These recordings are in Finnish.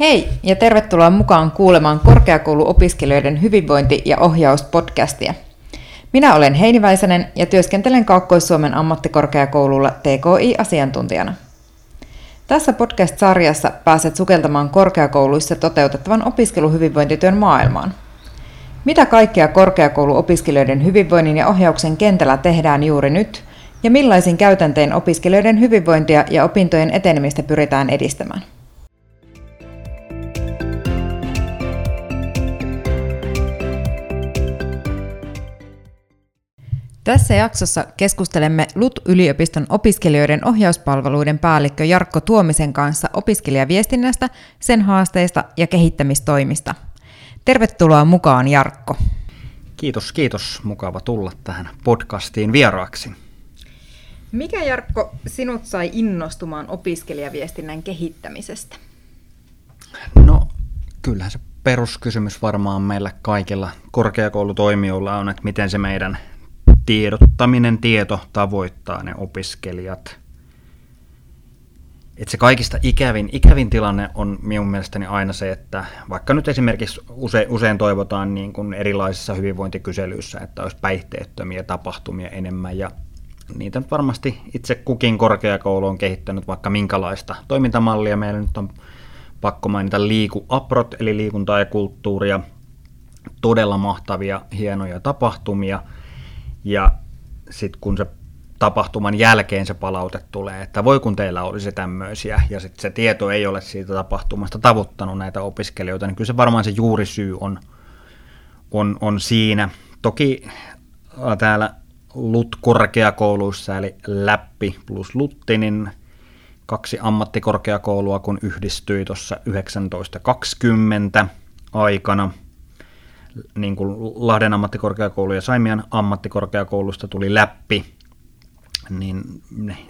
Hei ja tervetuloa mukaan kuulemaan korkeakouluopiskelijoiden hyvinvointi- ja ohjauspodcastia. Minä olen Heini Väisänen ja työskentelen Kaakkois-Suomen ammattikorkeakoululla TKI-asiantuntijana. Tässä podcast-sarjassa pääset sukeltamaan korkeakouluissa toteutettavan opiskeluhyvinvointityön maailmaan. Mitä kaikkea korkeakouluopiskelijoiden hyvinvoinnin ja ohjauksen kentällä tehdään juuri nyt, ja millaisin käytäntein opiskelijoiden hyvinvointia ja opintojen etenemistä pyritään edistämään? Tässä jaksossa keskustelemme LUT-yliopiston opiskelijoiden ohjauspalveluiden päällikkö Jarkko Tuomisen kanssa opiskelijaviestinnästä, sen haasteista ja kehittämistoimista. Tervetuloa mukaan Jarkko. Kiitos, kiitos. Mukava tulla tähän podcastiin vieraaksi. Mikä Jarkko sinut sai innostumaan opiskelijaviestinnän kehittämisestä? No, kyllähän se peruskysymys varmaan meillä kaikilla korkeakoulutoimijoilla on, että miten se meidän tiedottaminen, tieto tavoittaa ne opiskelijat. Et se kaikista ikävin, ikävin tilanne on minun mielestäni aina se, että vaikka nyt esimerkiksi use, usein toivotaan niin kuin erilaisissa hyvinvointikyselyissä, että olisi päihteettömiä tapahtumia enemmän ja niitä nyt varmasti itse kukin korkeakoulu on kehittänyt vaikka minkälaista toimintamallia. Meillä nyt on pakko mainita Liiku Aprot, eli liikuntaa ja kulttuuria, todella mahtavia, hienoja tapahtumia – ja sitten kun se tapahtuman jälkeen se palaute tulee, että voi kun teillä olisi tämmöisiä, ja sitten se tieto ei ole siitä tapahtumasta tavoittanut näitä opiskelijoita, niin kyllä se varmaan se juurisyy on, on, on siinä. Toki täällä LUT-korkeakouluissa, eli Läppi plus Lutti, niin kaksi ammattikorkeakoulua, kun yhdistyi tuossa 1920 aikana – niin kuin Lahden ammattikorkeakoulu ja Saimian ammattikorkeakoulusta tuli läppi, niin,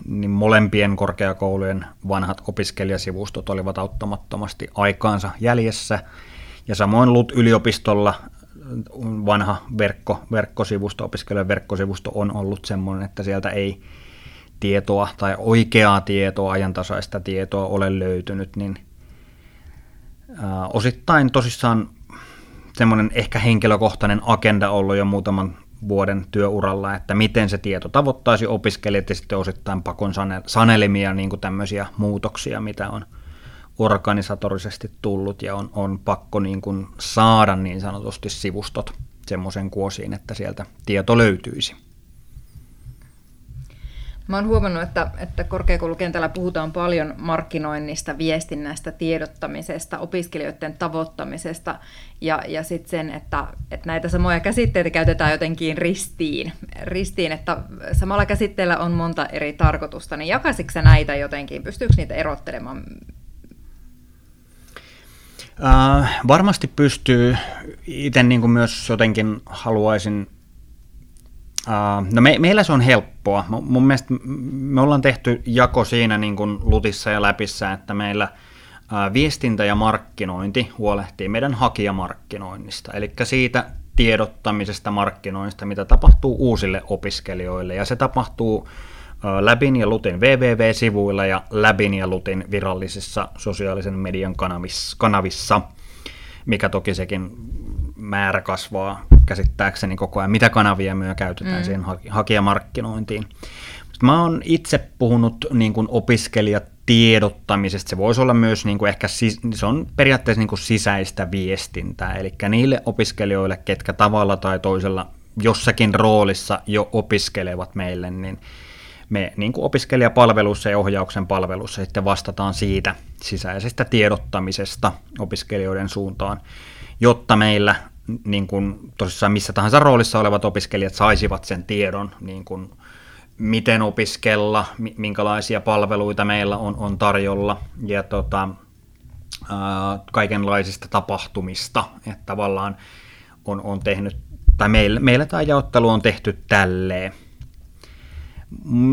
niin molempien korkeakoulujen vanhat opiskelijasivustot olivat auttamattomasti aikaansa jäljessä. Ja samoin LUT-yliopistolla vanha verkko, verkkosivusto, opiskelijan verkkosivusto on ollut sellainen, että sieltä ei tietoa tai oikeaa tietoa, ajantasaista tietoa ole löytynyt, niin osittain tosissaan semmoinen ehkä henkilökohtainen agenda ollut jo muutaman vuoden työuralla, että miten se tieto tavoittaisi opiskelijat ja sitten osittain pakon sanelimia niin kuin tämmöisiä muutoksia, mitä on organisatorisesti tullut ja on, on pakko niin kuin saada niin sanotusti sivustot semmoisen kuosiin, että sieltä tieto löytyisi. Mä oon huomannut, että, että korkeakoulukentällä puhutaan paljon markkinoinnista, viestinnästä, tiedottamisesta, opiskelijoiden tavoittamisesta ja, ja sitten sen, että, että näitä samoja käsitteitä käytetään jotenkin ristiin, ristiin, että samalla käsitteellä on monta eri tarkoitusta, niin jakaisitko näitä jotenkin, pystyykö niitä erottelemaan? Äh, varmasti pystyy. Itse niin myös jotenkin haluaisin no me, meillä se on helppoa. Mun mielestä me ollaan tehty jako siinä niin kuin Lutissa ja Läpissä, että meillä viestintä ja markkinointi huolehtii meidän hakijamarkkinoinnista, eli siitä tiedottamisesta markkinoinnista, mitä tapahtuu uusille opiskelijoille, ja se tapahtuu Läbin ja Lutin www-sivuilla ja Läbin ja Lutin virallisissa sosiaalisen median kanavissa, mikä toki sekin määrä kasvaa käsittääkseni koko ajan, mitä kanavia me käytetään mm. siihen hakijamarkkinointiin. Mä oon itse puhunut niin kuin opiskelijat tiedottamisesta. Se voisi olla myös niin kuin ehkä, se on periaatteessa niin kuin sisäistä viestintää, eli niille opiskelijoille, ketkä tavalla tai toisella jossakin roolissa jo opiskelevat meille, niin me niin kuin opiskelijapalvelussa ja ohjauksen palvelussa sitten vastataan siitä sisäisestä tiedottamisesta opiskelijoiden suuntaan, jotta meillä niin kuin, tosissaan missä tahansa roolissa olevat opiskelijat saisivat sen tiedon, niin kuin, miten opiskella, minkälaisia palveluita meillä on, on tarjolla ja tota, ää, kaikenlaisista tapahtumista, että tavallaan on, on tehnyt, tai meillä, meillä tämä jaottelu on tehty tälleen.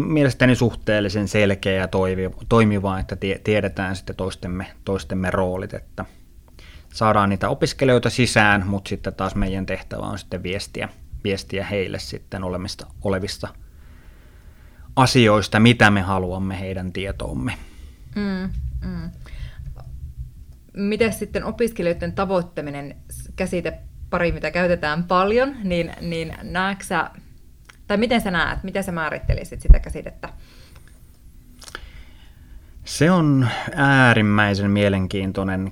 Mielestäni suhteellisen selkeä ja toimiva, että tiedetään sitten toistemme, toistemme roolit, että – saadaan niitä opiskelijoita sisään, mutta sitten taas meidän tehtävä on sitten viestiä, viestiä heille sitten olemista, olevista asioista, mitä me haluamme heidän tietoomme. Mm, mm. miten sitten opiskelijoiden tavoittaminen, käsite pari, mitä käytetään paljon, niin, niin näetkö sä, tai miten sä näet, miten sä määrittelisit sitä käsitettä? Se on äärimmäisen mielenkiintoinen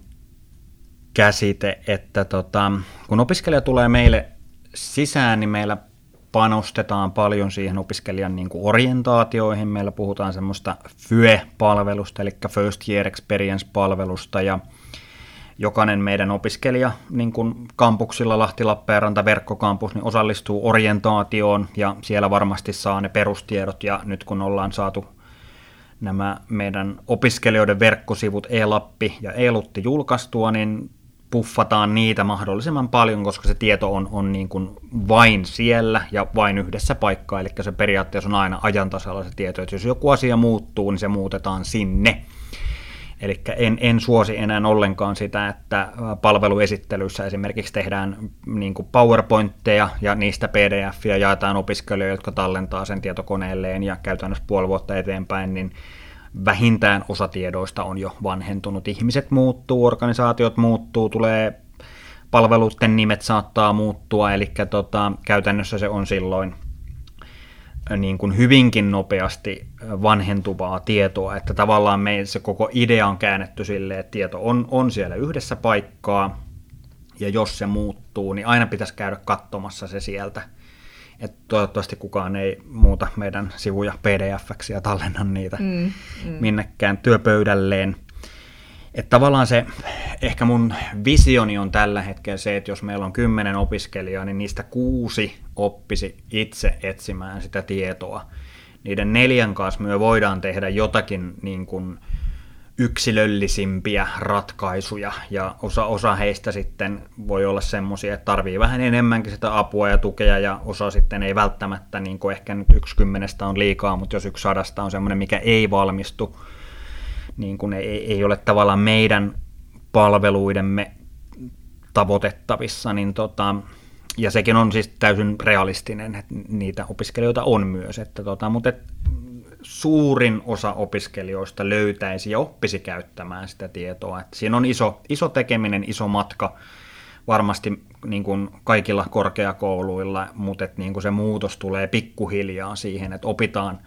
käsite, että tota, kun opiskelija tulee meille sisään, niin meillä panostetaan paljon siihen opiskelijan niin kuin orientaatioihin. Meillä puhutaan semmoista FYE-palvelusta, eli First Year Experience-palvelusta, ja jokainen meidän opiskelija niin kuin kampuksilla Lahti, Lappeenranta, verkkokampus, niin osallistuu orientaatioon, ja siellä varmasti saa ne perustiedot, ja nyt kun ollaan saatu nämä meidän opiskelijoiden verkkosivut e-lappi ja e-lutti julkaistua, niin puffataan niitä mahdollisimman paljon, koska se tieto on, on niin kuin vain siellä ja vain yhdessä paikkaa, eli se periaatteessa on aina ajantasalla se tieto, että jos joku asia muuttuu, niin se muutetaan sinne. Eli en, en suosi enää ollenkaan sitä, että palveluesittelyissä esimerkiksi tehdään niin kuin PowerPointteja ja niistä PDF-ja jaetaan opiskelijoille, jotka tallentaa sen tietokoneelleen ja käytännössä puoli vuotta eteenpäin, niin vähintään osa tiedoista on jo vanhentunut. Ihmiset muuttuu, organisaatiot muuttuu, tulee palveluiden nimet saattaa muuttua, eli tota, käytännössä se on silloin niin kuin hyvinkin nopeasti vanhentuvaa tietoa, että tavallaan meidän se koko idea on käännetty silleen, että tieto on, on siellä yhdessä paikkaa, ja jos se muuttuu, niin aina pitäisi käydä katsomassa se sieltä – että toivottavasti kukaan ei muuta meidän sivuja pdf ja tallenna niitä mm, mm. minnekään työpöydälleen. Että tavallaan se, ehkä mun visioni on tällä hetkellä se, että jos meillä on kymmenen opiskelijaa, niin niistä kuusi oppisi itse etsimään sitä tietoa. Niiden neljän kanssa me voidaan tehdä jotakin niin kuin, yksilöllisimpiä ratkaisuja. Ja osa, osa heistä sitten voi olla semmoisia, että tarvii vähän enemmänkin sitä apua ja tukea ja osa sitten ei välttämättä, niin kuin ehkä nyt yksi kymmenestä on liikaa, mutta jos yksi sadasta on semmoinen, mikä ei valmistu, niin kuin ei, ei ole tavallaan meidän palveluidemme tavoitettavissa, niin tota, ja sekin on siis täysin realistinen, että niitä opiskelijoita on myös, että tota, mutta et, suurin osa opiskelijoista löytäisi ja oppisi käyttämään sitä tietoa. Että siinä on iso, iso tekeminen, iso matka varmasti niin kuin kaikilla korkeakouluilla, mutta että niin kuin se muutos tulee pikkuhiljaa siihen, että opitaan,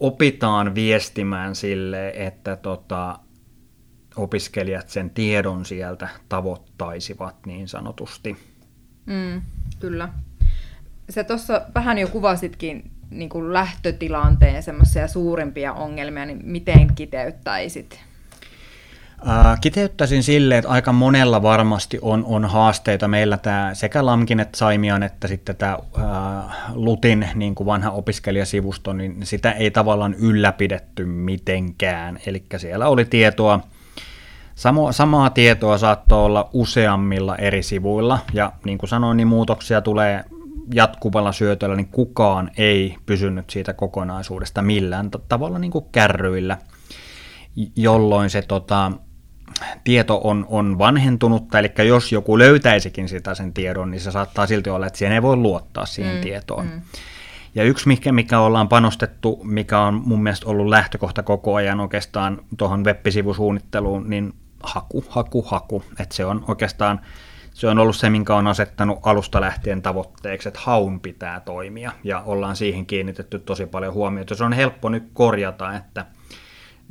opitaan viestimään sille, että tota, opiskelijat sen tiedon sieltä tavoittaisivat niin sanotusti. Mm, kyllä. Se tuossa vähän jo kuvasitkin niin kuin lähtötilanteen semmoisia suurimpia ongelmia, niin miten kiteyttäisit? Kiteyttäisin sille, että aika monella varmasti on, on haasteita. Meillä tämä sekä Lamkin että Saimian että sitten tämä Lutin niin kuin vanha opiskelijasivusto, niin sitä ei tavallaan ylläpidetty mitenkään. Eli siellä oli tietoa, Samo, samaa tietoa saattoi olla useammilla eri sivuilla, ja niin kuin sanoin, niin muutoksia tulee jatkuvalla syötöllä, niin kukaan ei pysynyt siitä kokonaisuudesta millään tavalla niin kuin kärryillä, jolloin se tota, tieto on, on vanhentunutta, eli jos joku löytäisikin sitä sen tiedon, niin se saattaa silti olla, että siihen ei voi luottaa siihen mm, tietoon. Mm. Ja yksi, mikä, mikä ollaan panostettu, mikä on mun mielestä ollut lähtökohta koko ajan oikeastaan tuohon web-sivusuunnitteluun, niin haku, haku, haku. Että se on oikeastaan se on ollut se, minkä on asettanut alusta lähtien tavoitteeksi, että haun pitää toimia, ja ollaan siihen kiinnitetty tosi paljon huomiota. Se on helppo nyt korjata, että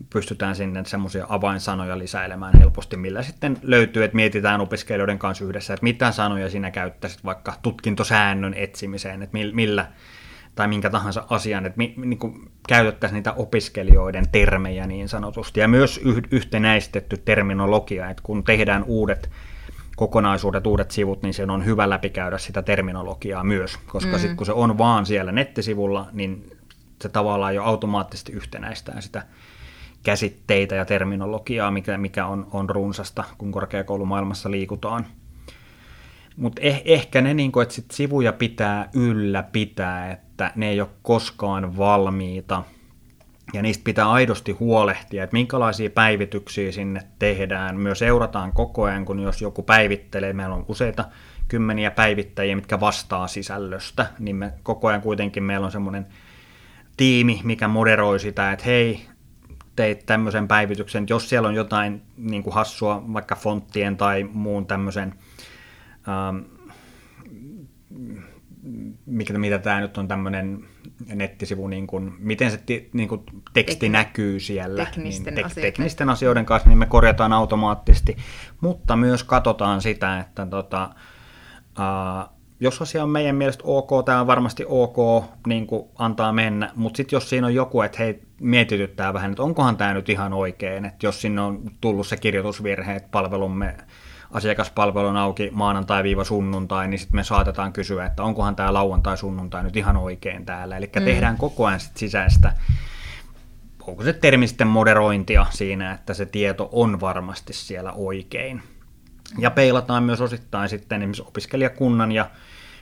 pystytään sinne semmoisia avainsanoja lisäilemään helposti, millä sitten löytyy, että mietitään opiskelijoiden kanssa yhdessä, että mitä sanoja sinä käyttäisit vaikka tutkintosäännön etsimiseen, että millä tai minkä tahansa asian, että mi, niin kuin käytettäisiin niitä opiskelijoiden termejä niin sanotusti, ja myös yhtenäistetty terminologia, että kun tehdään uudet kokonaisuudet, uudet sivut, niin sen on hyvä läpikäydä sitä terminologiaa myös, koska mm. sitten kun se on vaan siellä nettisivulla, niin se tavallaan jo automaattisesti yhtenäistää sitä käsitteitä ja terminologiaa, mikä, mikä on, on runsasta, kun korkeakoulumaailmassa liikutaan. Mutta eh, ehkä ne, niin kun, että sit sivuja pitää ylläpitää, että ne ei ole koskaan valmiita – ja niistä pitää aidosti huolehtia, että minkälaisia päivityksiä sinne tehdään. Myös seurataan koko ajan, kun jos joku päivittelee, meillä on useita kymmeniä päivittäjiä, mitkä vastaa sisällöstä, niin me koko ajan kuitenkin meillä on semmoinen tiimi, mikä moderoi sitä, että hei, teit tämmöisen päivityksen, jos siellä on jotain niin kuin hassua, vaikka fonttien tai muun tämmöisen, ähm, mikä, mitä tämä nyt on tämmöinen nettisivu, niin kuin, miten se niin kuin teksti Tek- näkyy siellä, teknisten, niin, tek- teknisten asioiden kanssa, niin me korjataan automaattisesti, mutta myös katsotaan sitä, että tota, äh, jos asia on meidän mielestä ok, tämä on varmasti ok niin kuin antaa mennä, mutta sitten jos siinä on joku, että hei, mietityttää vähän, että onkohan tämä nyt ihan oikein, että jos sinne on tullut se kirjoitusvirhe, että palvelumme asiakaspalvelu on auki maanantai-sunnuntai, niin sitten me saatetaan kysyä, että onkohan tämä lauantai-sunnuntai nyt ihan oikein täällä. Eli mm. tehdään koko ajan sit sisäistä, onko se termi sitten moderointia siinä, että se tieto on varmasti siellä oikein. Ja peilataan myös osittain sitten esimerkiksi opiskelijakunnan ja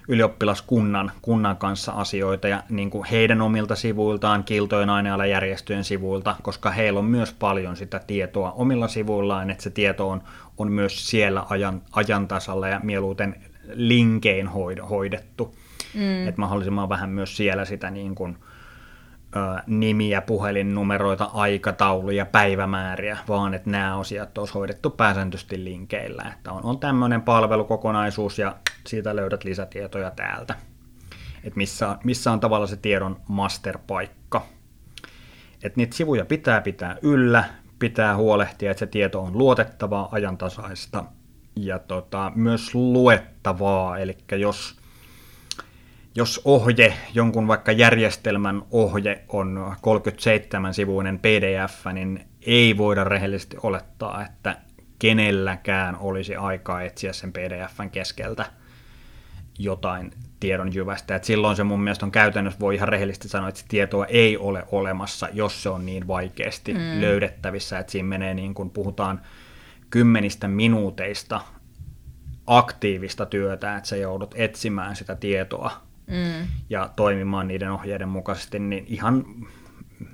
ylioppilaskunnan kunnan kanssa asioita ja niin kuin heidän omilta sivuiltaan, kiltojen ainealla järjestöjen sivuilta, koska heillä on myös paljon sitä tietoa omilla sivuillaan, että se tieto on, on myös siellä ajan, ajan tasalla ja mieluiten linkein hoidettu. Mm. Että mahdollisimman vähän myös siellä sitä niin kuin, nimiä, puhelinnumeroita, aikatauluja, päivämääriä, vaan että nämä asiat olisi hoidettu pääsääntöisesti linkeillä. Että on, on tämmöinen palvelukokonaisuus ja siitä löydät lisätietoja täältä. Että missä, missä on tavallaan se tiedon masterpaikka. Että niitä sivuja pitää pitää yllä, pitää huolehtia, että se tieto on luotettavaa, ajantasaista ja tota, myös luettavaa. Eli jos jos ohje, jonkun vaikka järjestelmän ohje on 37-sivuinen pdf, niin ei voida rehellisesti olettaa, että kenelläkään olisi aikaa etsiä sen pdfn keskeltä jotain tiedon jyvästä. Et silloin se mun mielestä on käytännössä, voi ihan rehellisesti sanoa, että se tietoa ei ole olemassa, jos se on niin vaikeasti mm. löydettävissä, että siinä menee niin kuin puhutaan kymmenistä minuuteista aktiivista työtä, että sä joudut etsimään sitä tietoa mm. ja toimimaan niiden ohjeiden mukaisesti, niin ihan,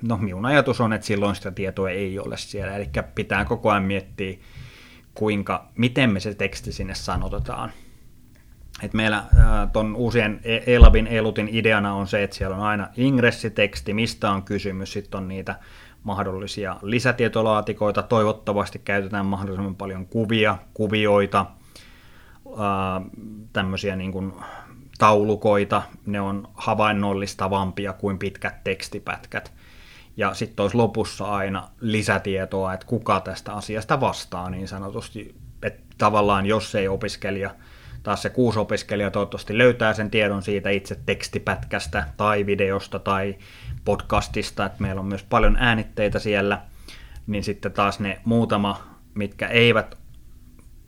no minun ajatus on, että silloin sitä tietoa ei ole siellä, eli pitää koko ajan miettiä, kuinka, miten me se teksti sinne sanotetaan. Et meillä tuon uusien e- Elabin Elutin ideana on se, että siellä on aina ingressiteksti, mistä on kysymys, sitten on niitä mahdollisia lisätietolaatikoita, toivottavasti käytetään mahdollisimman paljon kuvia, kuvioita, tämmöisiä niin kuin taulukoita, ne on havainnollistavampia kuin pitkät tekstipätkät. Ja sitten olisi lopussa aina lisätietoa, että kuka tästä asiasta vastaa niin sanotusti. Että tavallaan jos ei opiskelija, taas se kuusi opiskelija toivottavasti löytää sen tiedon siitä itse tekstipätkästä tai videosta tai podcastista, että meillä on myös paljon äänitteitä siellä, niin sitten taas ne muutama, mitkä eivät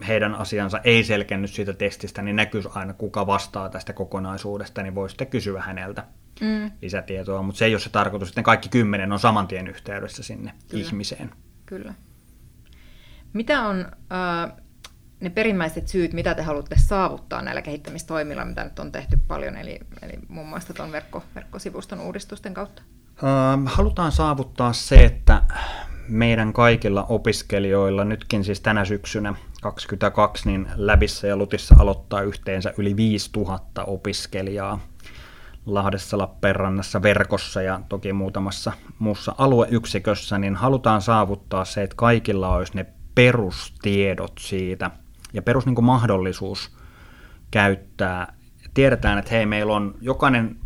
heidän asiansa ei selkennyt siitä testistä, niin näkyisi aina kuka vastaa tästä kokonaisuudesta, niin voi sitten kysyä häneltä mm. lisätietoa, mutta se ei ole se tarkoitus, että kaikki kymmenen on saman tien yhteydessä sinne Kyllä. ihmiseen. Kyllä. Mitä on äh, ne perimmäiset syyt, mitä te haluatte saavuttaa näillä kehittämistoimilla, mitä nyt on tehty paljon, eli, eli muun muassa tuon verkko, verkkosivuston uudistusten kautta? Äh, halutaan saavuttaa se, että meidän kaikilla opiskelijoilla, nytkin siis tänä syksynä 22, niin Läbissä ja Lutissa aloittaa yhteensä yli 5000 opiskelijaa Lahdessa, Lappeenrannassa, verkossa ja toki muutamassa muussa alueyksikössä, niin halutaan saavuttaa se, että kaikilla olisi ne perustiedot siitä ja perus niin mahdollisuus käyttää. Tiedetään, että hei, meillä on jokainen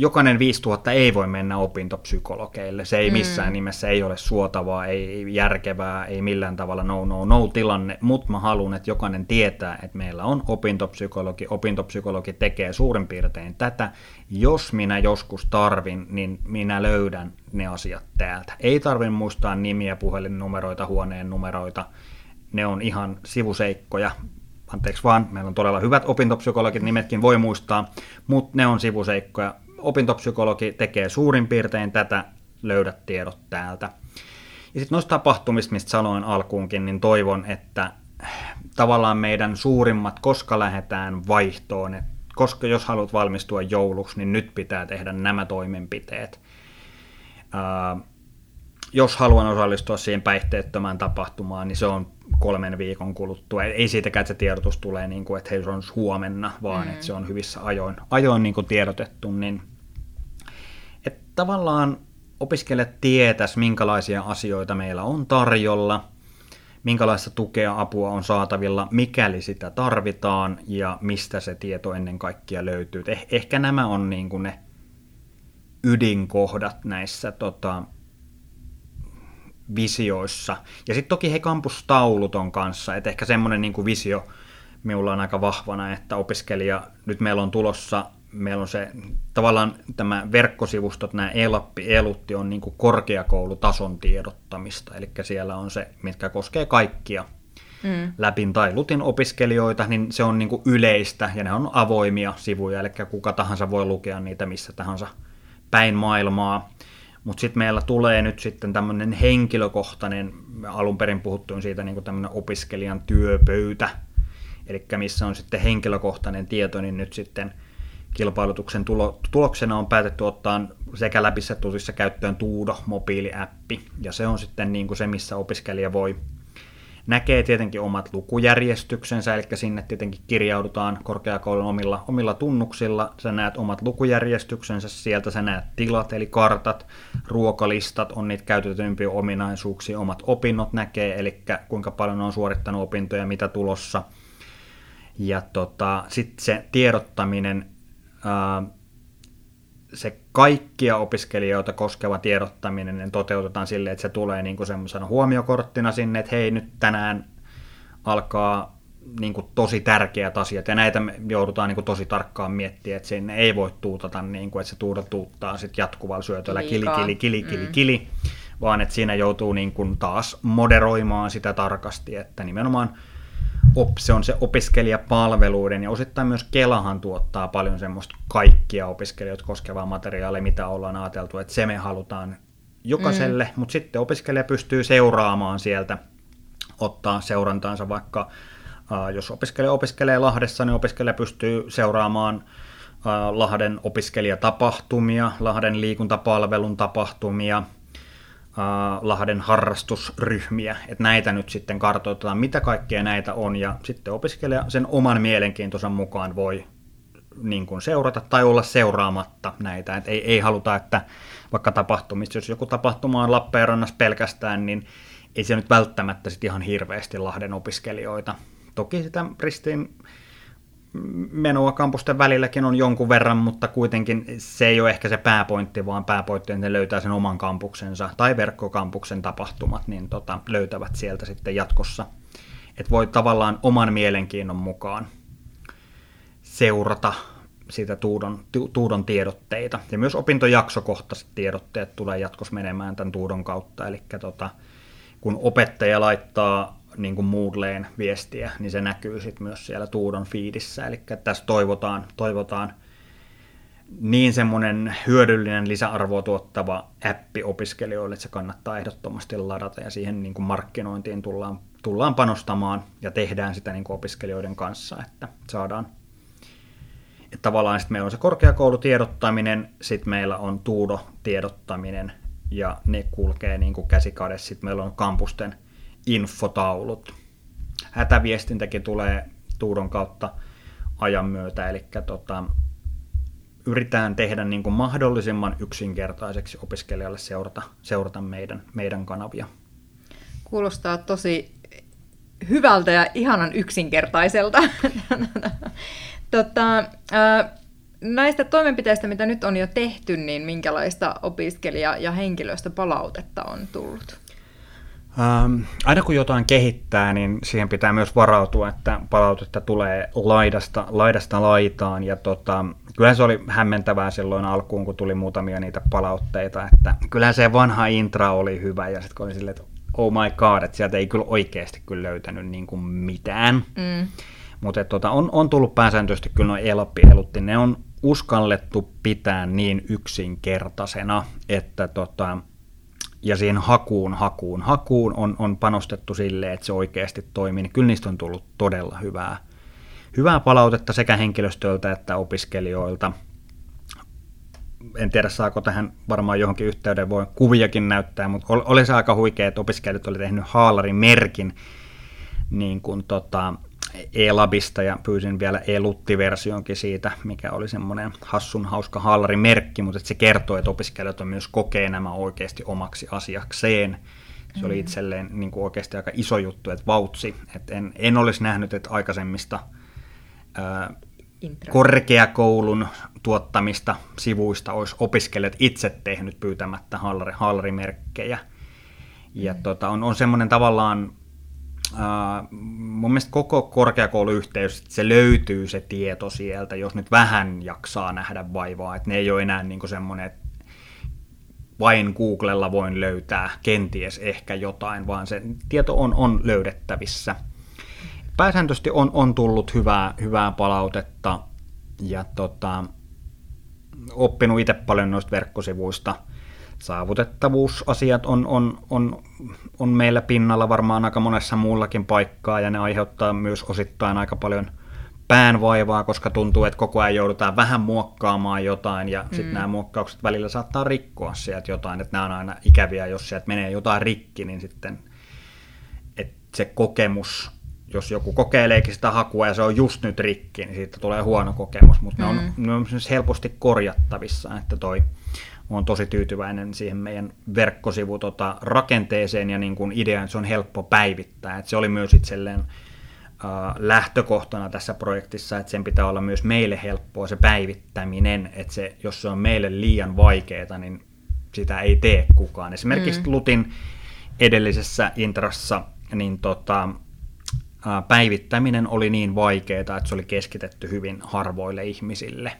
jokainen 5000 ei voi mennä opintopsykologeille. Se ei mm. missään mm. nimessä ei ole suotavaa, ei järkevää, ei millään tavalla no no no tilanne, mutta mä haluan, että jokainen tietää, että meillä on opintopsykologi. Opintopsykologi tekee suurin piirtein tätä. Jos minä joskus tarvin, niin minä löydän ne asiat täältä. Ei tarvin muistaa nimiä, puhelinnumeroita, huoneen numeroita. Ne on ihan sivuseikkoja anteeksi vaan, meillä on todella hyvät opintopsykologit, nimetkin voi muistaa, mutta ne on sivuseikkoja opintopsykologi tekee suurin piirtein tätä, löydät tiedot täältä. Ja sitten noista tapahtumista, mistä sanoin alkuunkin, niin toivon, että tavallaan meidän suurimmat, koska lähdetään vaihtoon, että koska jos haluat valmistua jouluksi, niin nyt pitää tehdä nämä toimenpiteet. Jos haluan osallistua siihen päihteettömään tapahtumaan, niin se on kolmen viikon kuluttua. Ei siitäkään, että se tiedotus tulee, niin kuin, että hei, se on huomenna, vaan mm. että se on hyvissä ajoin, ajoin niin kuin tiedotettu. Niin, että tavallaan opiskelijat tietäis, minkälaisia asioita meillä on tarjolla, minkälaista tukea, apua on saatavilla, mikäli sitä tarvitaan ja mistä se tieto ennen kaikkea löytyy. Eh, ehkä nämä on niin kuin ne ydinkohdat näissä tota, visioissa. Ja sitten toki he kampustaulut on kanssa, että ehkä semmoinen niin visio minulla on aika vahvana, että opiskelija, nyt meillä on tulossa, meillä on se tavallaan tämä verkkosivustot, nämä Elappi, Elutti on niin korkeakoulutason tiedottamista, eli siellä on se, mitkä koskee kaikkia mm. läpin tai lutin opiskelijoita, niin se on niin yleistä ja ne on avoimia sivuja, eli kuka tahansa voi lukea niitä missä tahansa päin maailmaa. Mutta sitten meillä tulee nyt sitten tämmöinen henkilökohtainen, alun perin puhuttuin siitä niin tämmöinen opiskelijan työpöytä, eli missä on sitten henkilökohtainen tieto, niin nyt sitten kilpailutuksen tulo, tuloksena on päätetty ottaa sekä läpissä tutissa käyttöön Tuudo mobiiliäppi, ja se on sitten niin kuin se, missä opiskelija voi näkee tietenkin omat lukujärjestyksensä, eli sinne tietenkin kirjaudutaan korkeakoulun omilla, omilla tunnuksilla, sä näet omat lukujärjestyksensä, sieltä sä näet tilat, eli kartat, ruokalistat, on niitä käytetympiä ominaisuuksia, omat opinnot näkee, eli kuinka paljon on suorittanut opintoja, mitä tulossa. Ja tota, sitten se tiedottaminen, ää, se kaikkia opiskelijoita koskeva tiedottaminen niin toteutetaan silleen, että se tulee niin semmoisena huomiokorttina sinne, että hei nyt tänään alkaa niin kuin tosi tärkeät asiat, ja näitä me joudutaan niin kuin tosi tarkkaan miettiä, että sinne ei voi tuutata, niin kuin, että se tuuda tuuttaa sit jatkuvalla syötöllä. Kili, kili, kili, kili, mm. kili, vaan että siinä joutuu niin kuin taas moderoimaan sitä tarkasti, että nimenomaan op, se on se opiskelijapalveluiden ja osittain myös Kelahan tuottaa paljon semmoista kaikkia opiskelijoita koskevaa materiaalia, mitä ollaan ajateltu, että se me halutaan jokaiselle, mm. mutta sitten opiskelija pystyy seuraamaan sieltä, ottaa seurantaansa vaikka, äh, jos opiskelija opiskelee Lahdessa, niin opiskelija pystyy seuraamaan Lahden opiskelijatapahtumia, Lahden liikuntapalvelun tapahtumia, Lahden harrastusryhmiä, että näitä nyt sitten kartoitetaan, mitä kaikkea näitä on, ja sitten opiskelija sen oman mielenkiintonsa mukaan voi niin kuin seurata tai olla seuraamatta näitä. Et ei, ei haluta, että vaikka tapahtumista, jos joku tapahtuma on Lappeenrannassa pelkästään, niin ei se nyt välttämättä sitten ihan hirveästi Lahden opiskelijoita. Toki sitä ristiin menoa kampusten välilläkin on jonkun verran, mutta kuitenkin se ei ole ehkä se pääpointti, vaan pääpointti, että ne löytää sen oman kampuksensa tai verkkokampuksen tapahtumat, niin tota, löytävät sieltä sitten jatkossa. Että voi tavallaan oman mielenkiinnon mukaan seurata sitä Tuudon, Tuudon tiedotteita. Ja myös opintojaksokohtaiset tiedotteet tulee jatkossa menemään tämän Tuudon kautta. Eli tota, kun opettaja laittaa niin kuin Moodleen viestiä, niin se näkyy sitten myös siellä Tuudon fiidissä. Eli tässä toivotaan, toivotaan niin semmoinen hyödyllinen lisäarvoa tuottava appi opiskelijoille, että se kannattaa ehdottomasti ladata ja siihen niin kuin markkinointiin tullaan, tullaan panostamaan ja tehdään sitä niin kuin opiskelijoiden kanssa, että saadaan että tavallaan sitten meillä on se korkeakoulutiedottaminen, sitten meillä on Tuudo-tiedottaminen ja ne kulkee niin kuin. Sitten meillä on kampusten infotaulut. Hätäviestintäkin tulee Tuudon kautta ajan myötä, eli tota, yritetään tehdä niin kuin mahdollisimman yksinkertaiseksi opiskelijalle seurata, seurata meidän, meidän kanavia. Kuulostaa tosi hyvältä ja ihanan yksinkertaiselta. tota, näistä toimenpiteistä, mitä nyt on jo tehty, niin minkälaista opiskelija- ja henkilöstöpalautetta on tullut? Ähm, aina kun jotain kehittää, niin siihen pitää myös varautua, että palautetta tulee laidasta, laidasta laitaan. Ja tota, kyllähän se oli hämmentävää silloin alkuun, kun tuli muutamia niitä palautteita. Että kyllähän se vanha intra oli hyvä ja sitten oli silleen, että oh my god, että sieltä ei kyllä oikeasti kyllä löytänyt niin kuin mitään. Mm. Mutta tota, on, on tullut pääsääntöisesti kyllä noin eloppi ne on uskallettu pitää niin yksinkertaisena, että tota, ja siihen hakuun, hakuun, hakuun on, on panostettu silleen, että se oikeasti toimii, niin kyllä niistä on tullut todella hyvää, hyvää palautetta sekä henkilöstöltä että opiskelijoilta. En tiedä, saako tähän varmaan johonkin yhteyden, voi kuviakin näyttää, mutta oli se aika huikea, että opiskelijat oli tehnyt haalarin merkin niin kuin tota, E-labista ja pyysin vielä E-lutti-versionkin siitä, mikä oli semmoinen hassun hauska hallarimerkki, mutta se kertoo, että opiskelijat on myös kokee nämä oikeasti omaksi asiakseen. Se oli mm. itselleen niin kuin oikeasti aika iso juttu, että vautsi. Että en, en olisi nähnyt, että aikaisemmista ää, korkeakoulun tuottamista sivuista olisi opiskelijat itse tehnyt pyytämättä hallari, hallarimerkkejä. Ja mm. tota, on, on semmoinen tavallaan Uh, mun mielestä koko korkeakouluyhteys, se löytyy se tieto sieltä, jos nyt vähän jaksaa nähdä vaivaa, että ne ei ole enää niin semmoinen, että vain Googlella voin löytää kenties ehkä jotain, vaan se tieto on, on löydettävissä. Pääsääntöisesti on, on tullut hyvää, hyvää palautetta ja tota, oppinut itse paljon noista verkkosivuista – saavutettavuusasiat on, on, on, on meillä pinnalla varmaan aika monessa muullakin paikkaa ja ne aiheuttaa myös osittain aika paljon päänvaivaa, koska tuntuu, että koko ajan joudutaan vähän muokkaamaan jotain ja mm. sitten nämä muokkaukset välillä saattaa rikkoa sieltä jotain, että nämä on aina ikäviä, jos sieltä menee jotain rikki, niin sitten että se kokemus, jos joku kokeileekin sitä hakua ja se on just nyt rikki, niin siitä tulee huono kokemus, mutta mm. ne on, ne on helposti korjattavissa, että toi olen tosi tyytyväinen siihen meidän verkkosivu tota, rakenteeseen ja niin kuin ideaan, että se on helppo päivittää. Että se oli myös itselleen äh, lähtökohtana tässä projektissa, että sen pitää olla myös meille helppoa se päivittäminen, että se, jos se on meille liian vaikeaa, niin sitä ei tee kukaan. Esimerkiksi mm. Lutin edellisessä intrassa niin tota, päivittäminen oli niin vaikeaa, että se oli keskitetty hyvin harvoille ihmisille.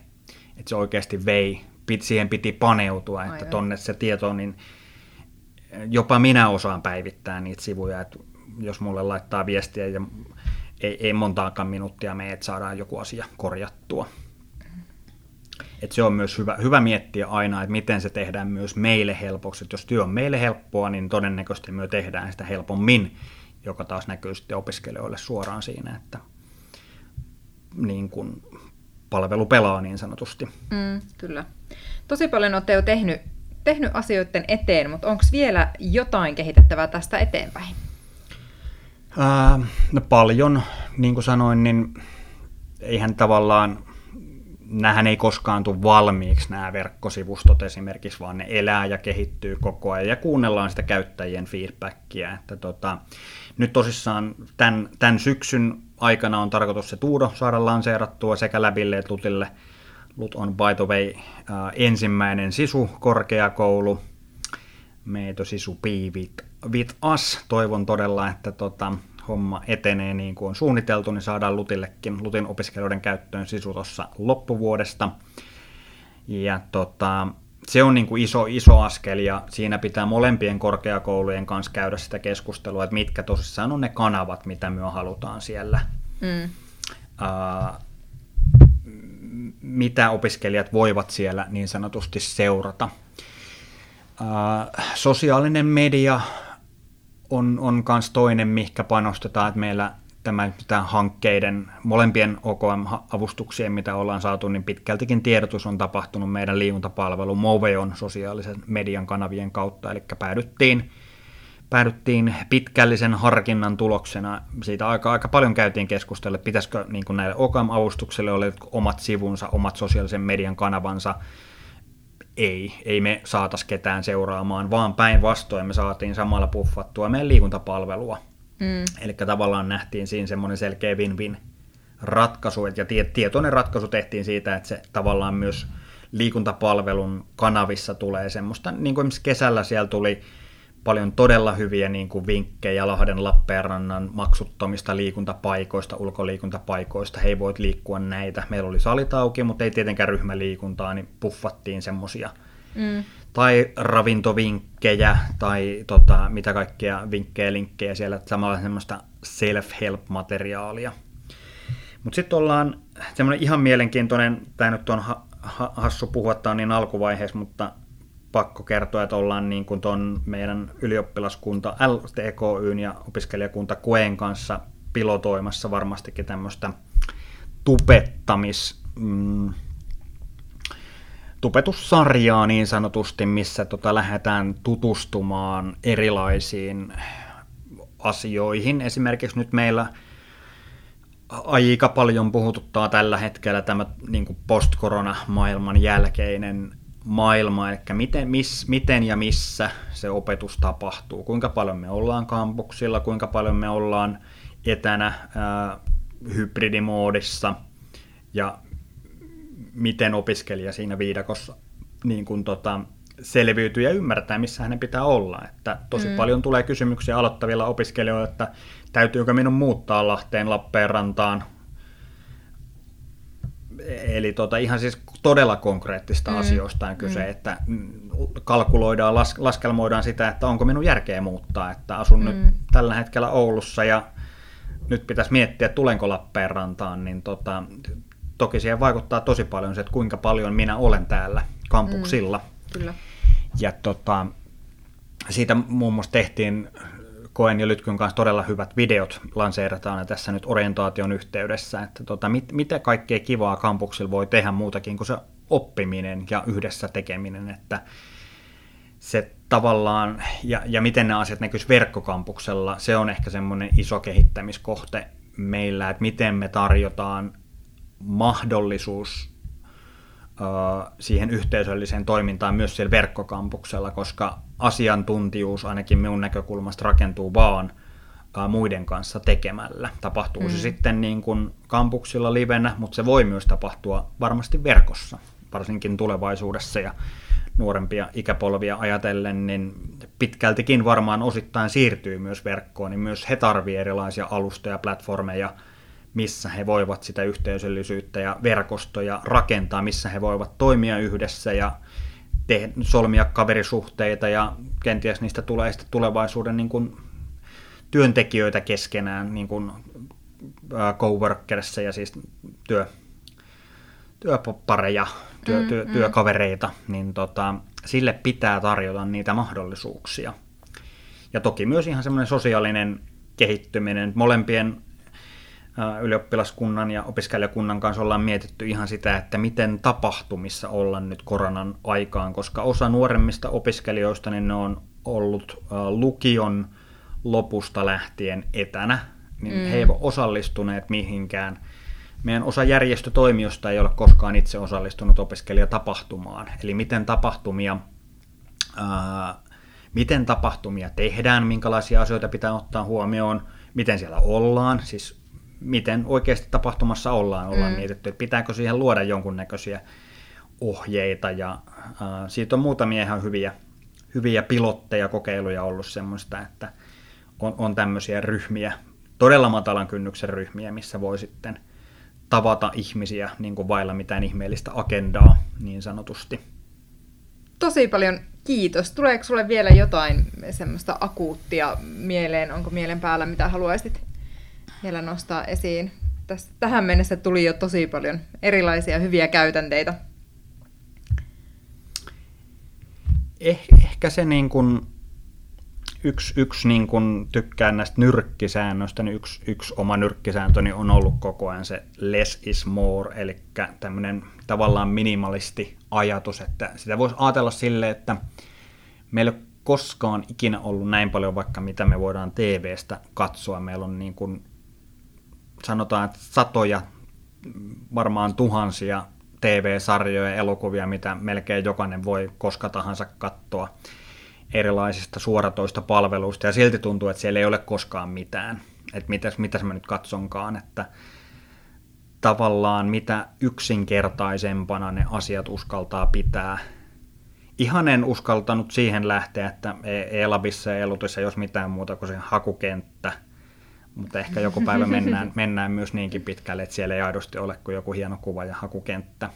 Että se oikeasti vei pit, siihen piti paneutua, että Aivan. tonne se tieto, niin jopa minä osaan päivittää niitä sivuja, että jos mulle laittaa viestiä ja ei, ei montaakaan minuuttia mene, että saadaan joku asia korjattua. Et se on myös hyvä, hyvä miettiä aina, että miten se tehdään myös meille helpoksi. Et jos työ on meille helppoa, niin todennäköisesti me tehdään sitä helpommin, joka taas näkyy sitten opiskelijoille suoraan siinä, että niin kun palvelu pelaa niin sanotusti. Mm, kyllä. Tosi paljon olette jo tehnyt, tehnyt asioiden eteen, mutta onko vielä jotain kehitettävää tästä eteenpäin? Ää, no paljon, niin kuin sanoin, niin eihän tavallaan, nämähän ei koskaan tule valmiiksi nämä verkkosivustot esimerkiksi, vaan ne elää ja kehittyy koko ajan ja kuunnellaan sitä käyttäjien feedbackia. Että tota, nyt tosissaan tämän, tämän syksyn aikana on tarkoitus se Tuudo saada lanseerattua sekä läbille että Lutille. Lut on by the way äh, ensimmäinen SISU-korkeakoulu. Meitä SISU piivit with us. Toivon todella, että tota, homma etenee niin kuin on suunniteltu, niin saadaan Lutillekin, Lutin opiskelijoiden käyttöön SISU tuossa loppuvuodesta. Ja tota, se on niin kuin iso, iso askel ja siinä pitää molempien korkeakoulujen kanssa käydä sitä keskustelua, että mitkä tosissaan on ne kanavat, mitä me halutaan siellä. Mm. Uh, mitä opiskelijat voivat siellä niin sanotusti seurata. Uh, sosiaalinen media on, on myös toinen, mihinkä panostetaan, että meillä tämä, tämä hankkeiden, molempien OKM-avustuksien, mitä ollaan saatu, niin pitkältikin tiedotus on tapahtunut meidän liikuntapalvelu Moveon sosiaalisen median kanavien kautta, eli päädyttiin, päädyttiin pitkällisen harkinnan tuloksena. Siitä aika, aika paljon käytiin keskustella, pitäisikö niin näille OKM-avustukselle olla omat sivunsa, omat sosiaalisen median kanavansa, ei, ei me saatas ketään seuraamaan, vaan päinvastoin me saatiin samalla puffattua meidän liikuntapalvelua. Mm. Eli tavallaan nähtiin siinä semmoinen selkeä win-win ratkaisu, ja tietoinen ratkaisu tehtiin siitä, että se tavallaan myös liikuntapalvelun kanavissa tulee semmoista, niin kuin kesällä siellä tuli paljon todella hyviä niin kuin vinkkejä Lahden Lappeenrannan maksuttomista liikuntapaikoista, ulkoliikuntapaikoista. Hei, voit liikkua näitä. Meillä oli salit auki, mutta ei tietenkään ryhmäliikuntaa, niin puffattiin semmosia. Mm tai ravintovinkkejä tai tota, mitä kaikkea vinkkejä, linkkejä siellä, samalla semmoista self-help-materiaalia. Mutta sitten ollaan semmoinen ihan mielenkiintoinen, tämä nyt on ha- ha- hassu puhua, tämä on niin alkuvaiheessa, mutta pakko kertoa, että ollaan niin kuin ton meidän ylioppilaskunta LTKYn ja opiskelijakunta Koen kanssa pilotoimassa varmastikin tämmöistä tupettamis... Mm, tupetussarjaa niin sanotusti, missä tota lähdetään tutustumaan erilaisiin asioihin. Esimerkiksi nyt meillä aika paljon puhututtaa tällä hetkellä tämä niin post-korona-maailman jälkeinen maailma, eli miten, miss, miten ja missä se opetus tapahtuu, kuinka paljon me ollaan kampuksilla, kuinka paljon me ollaan etänä ää, hybridimoodissa ja miten opiskelija siinä viidakossa niin kuin tota, selviytyy ja ymmärtää, missä hänen pitää olla. Että tosi mm. paljon tulee kysymyksiä aloittavilla opiskelijoilla, että täytyykö minun muuttaa Lahteen Lappeenrantaan. Eli tota, ihan siis todella konkreettista mm. asioista on kyse, mm. että kalkuloidaan, las, laskelmoidaan sitä, että onko minun järkeä muuttaa, että asun mm. nyt tällä hetkellä Oulussa ja nyt pitäisi miettiä, tulenko Lappeenrantaan, niin tota, toki siihen vaikuttaa tosi paljon se, että kuinka paljon minä olen täällä kampuksilla. Mm. Kyllä. Ja tota, siitä muun muassa tehtiin Koen ja Lytkyn kanssa todella hyvät videot lanseerataan tässä nyt orientaation yhteydessä, että tota, mit, mitä kaikkea kivaa kampuksilla voi tehdä muutakin kuin se oppiminen ja yhdessä tekeminen, että se tavallaan, ja, ja miten nämä asiat näkyisi verkkokampuksella, se on ehkä semmoinen iso kehittämiskohte meillä, että miten me tarjotaan mahdollisuus siihen yhteisölliseen toimintaan myös siellä verkkokampuksella, koska asiantuntijuus ainakin minun näkökulmasta rakentuu vaan muiden kanssa tekemällä. Tapahtuu mm. se sitten niin kuin kampuksilla livenä, mutta se voi myös tapahtua varmasti verkossa, varsinkin tulevaisuudessa ja nuorempia ikäpolvia ajatellen, niin pitkältikin varmaan osittain siirtyy myös verkkoon, niin myös he tarvitsevat erilaisia alustoja, platformeja, missä he voivat sitä yhteisöllisyyttä ja verkostoja rakentaa, missä he voivat toimia yhdessä ja te- solmia kaverisuhteita ja kenties niistä tulee sitten tulevaisuuden niin kuin työntekijöitä keskenään, niin kuin coworkers ja siis työ, työpareja, työ, mm, työ, mm. työkavereita, niin tota, sille pitää tarjota niitä mahdollisuuksia. Ja toki myös ihan semmoinen sosiaalinen kehittyminen, molempien ylioppilaskunnan ja opiskelijakunnan kanssa ollaan mietitty ihan sitä, että miten tapahtumissa ollaan nyt koronan aikaan, koska osa nuoremmista opiskelijoista niin ne on ollut lukion lopusta lähtien etänä, niin mm. he eivät ole osallistuneet mihinkään. Meidän osa järjestötoimijoista ei ole koskaan itse osallistunut opiskelijatapahtumaan. Eli miten tapahtumia, ää, miten tapahtumia tehdään, minkälaisia asioita pitää ottaa huomioon, miten siellä ollaan, siis miten oikeasti tapahtumassa ollaan, ollaan mm. mietitty, että pitääkö siihen luoda jonkunnäköisiä ohjeita ja äh, siitä on muutamia ihan hyviä, hyviä pilotteja, kokeiluja ollut semmoista, että on, on tämmöisiä ryhmiä, todella matalan kynnyksen ryhmiä, missä voi sitten tavata ihmisiä niin kuin vailla mitään ihmeellistä agendaa niin sanotusti. Tosi paljon kiitos. Tuleeko sulle vielä jotain semmoista akuuttia mieleen? Onko mielen päällä, mitä haluaisit vielä nostaa esiin. Tästä, tähän mennessä tuli jo tosi paljon erilaisia hyviä käytänteitä. Eh, ehkä se niin kuin, yksi, yksi niin kuin tykkään näistä nyrkkisäännöistä, niin yksi, yksi oma nyrkkisääntöni on ollut koko ajan se less is more, eli tämmöinen tavallaan minimalisti ajatus, että sitä voisi ajatella sille, että meillä ei koskaan ikinä ollut näin paljon vaikka mitä me voidaan TVstä katsoa. Meillä on niin kuin sanotaan, että satoja, varmaan tuhansia TV-sarjoja ja elokuvia, mitä melkein jokainen voi koska tahansa katsoa erilaisista suoratoista palveluista, ja silti tuntuu, että siellä ei ole koskaan mitään. Että mitäs, mitäs mä nyt katsonkaan, että tavallaan mitä yksinkertaisempana ne asiat uskaltaa pitää. Ihan en uskaltanut siihen lähteä, että Elabissa ja Elutissa jos mitään muuta kuin se hakukenttä – mutta ehkä joku päivä mennään, mennään myös niinkin pitkälle, että siellä ei aidosti ole kuin joku hieno kuva ja hakukenttä.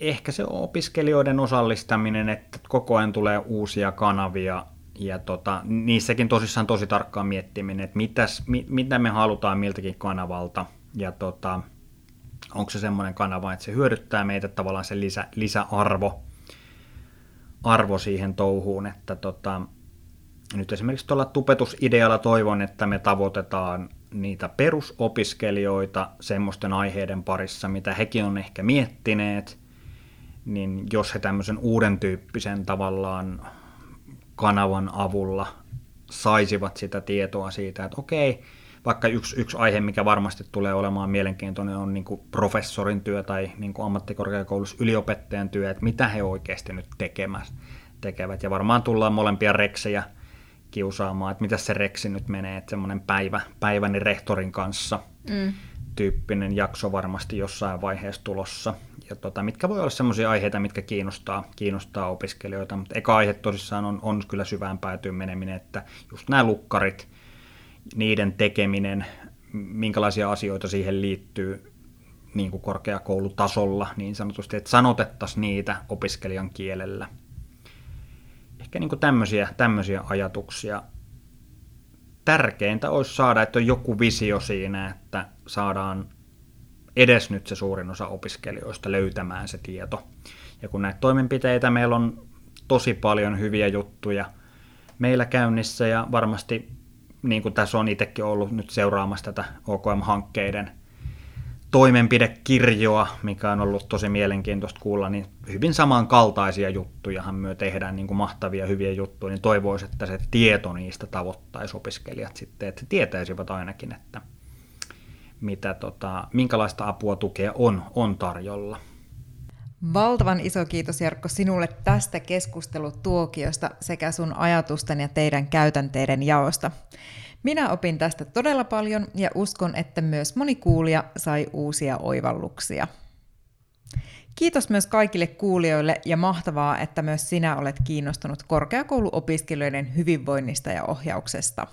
Ehkä se opiskelijoiden osallistaminen, että koko ajan tulee uusia kanavia ja tota, niissäkin tosissaan tosi tarkkaan miettiminen, että mitäs, mi, mitä me halutaan miltäkin kanavalta ja tota, onko se semmoinen kanava, että se hyödyttää meitä tavallaan se lisä, lisäarvo arvo siihen touhuun, että tota, nyt esimerkiksi tuolla tupetusidealla toivon, että me tavoitetaan niitä perusopiskelijoita semmoisten aiheiden parissa, mitä hekin on ehkä miettineet, niin jos he tämmöisen uuden tyyppisen tavallaan kanavan avulla saisivat sitä tietoa siitä, että okei, vaikka yksi, yksi aihe, mikä varmasti tulee olemaan mielenkiintoinen, on niin professorin työ tai niin ammattikorkeakoulussa yliopettajan työ, että mitä he oikeasti nyt tekemät, tekevät. Ja varmaan tullaan molempia reksejä kiusaamaan, että mitä se reksi nyt menee, että semmoinen päivä, päiväni rehtorin kanssa mm. tyyppinen jakso varmasti jossain vaiheessa tulossa. Ja tota, mitkä voi olla semmoisia aiheita, mitkä kiinnostaa, kiinnostaa opiskelijoita, mutta eka aihe tosissaan on, on kyllä syvään päätyyn meneminen, että just nämä lukkarit, niiden tekeminen, minkälaisia asioita siihen liittyy niin kuin korkeakoulutasolla niin sanotusti, että sanotettaisiin niitä opiskelijan kielellä. Ehkä niin kuin tämmöisiä, tämmöisiä ajatuksia. Tärkeintä olisi saada, että on joku visio siinä, että saadaan edes nyt se suurin osa opiskelijoista löytämään se tieto. Ja kun näitä toimenpiteitä meillä on tosi paljon hyviä juttuja meillä käynnissä ja varmasti niin kuin tässä on itsekin ollut nyt seuraamassa tätä OKM-hankkeiden toimenpidekirjoa, mikä on ollut tosi mielenkiintoista kuulla, niin hyvin samankaltaisia juttujahan me tehdään niin kuin mahtavia hyviä juttuja, niin toivoisi, että se tieto niistä tavoittaisi opiskelijat sitten, että tietäisivät ainakin, että mitä, tota, minkälaista apua tukea on, on tarjolla. Valtavan iso kiitos Jarkko sinulle tästä keskustelutuokiosta sekä sun ajatusten ja teidän käytänteiden jaosta. Minä opin tästä todella paljon ja uskon, että myös moni kuulija sai uusia oivalluksia. Kiitos myös kaikille kuulijoille ja mahtavaa, että myös sinä olet kiinnostunut korkeakouluopiskelijoiden hyvinvoinnista ja ohjauksesta.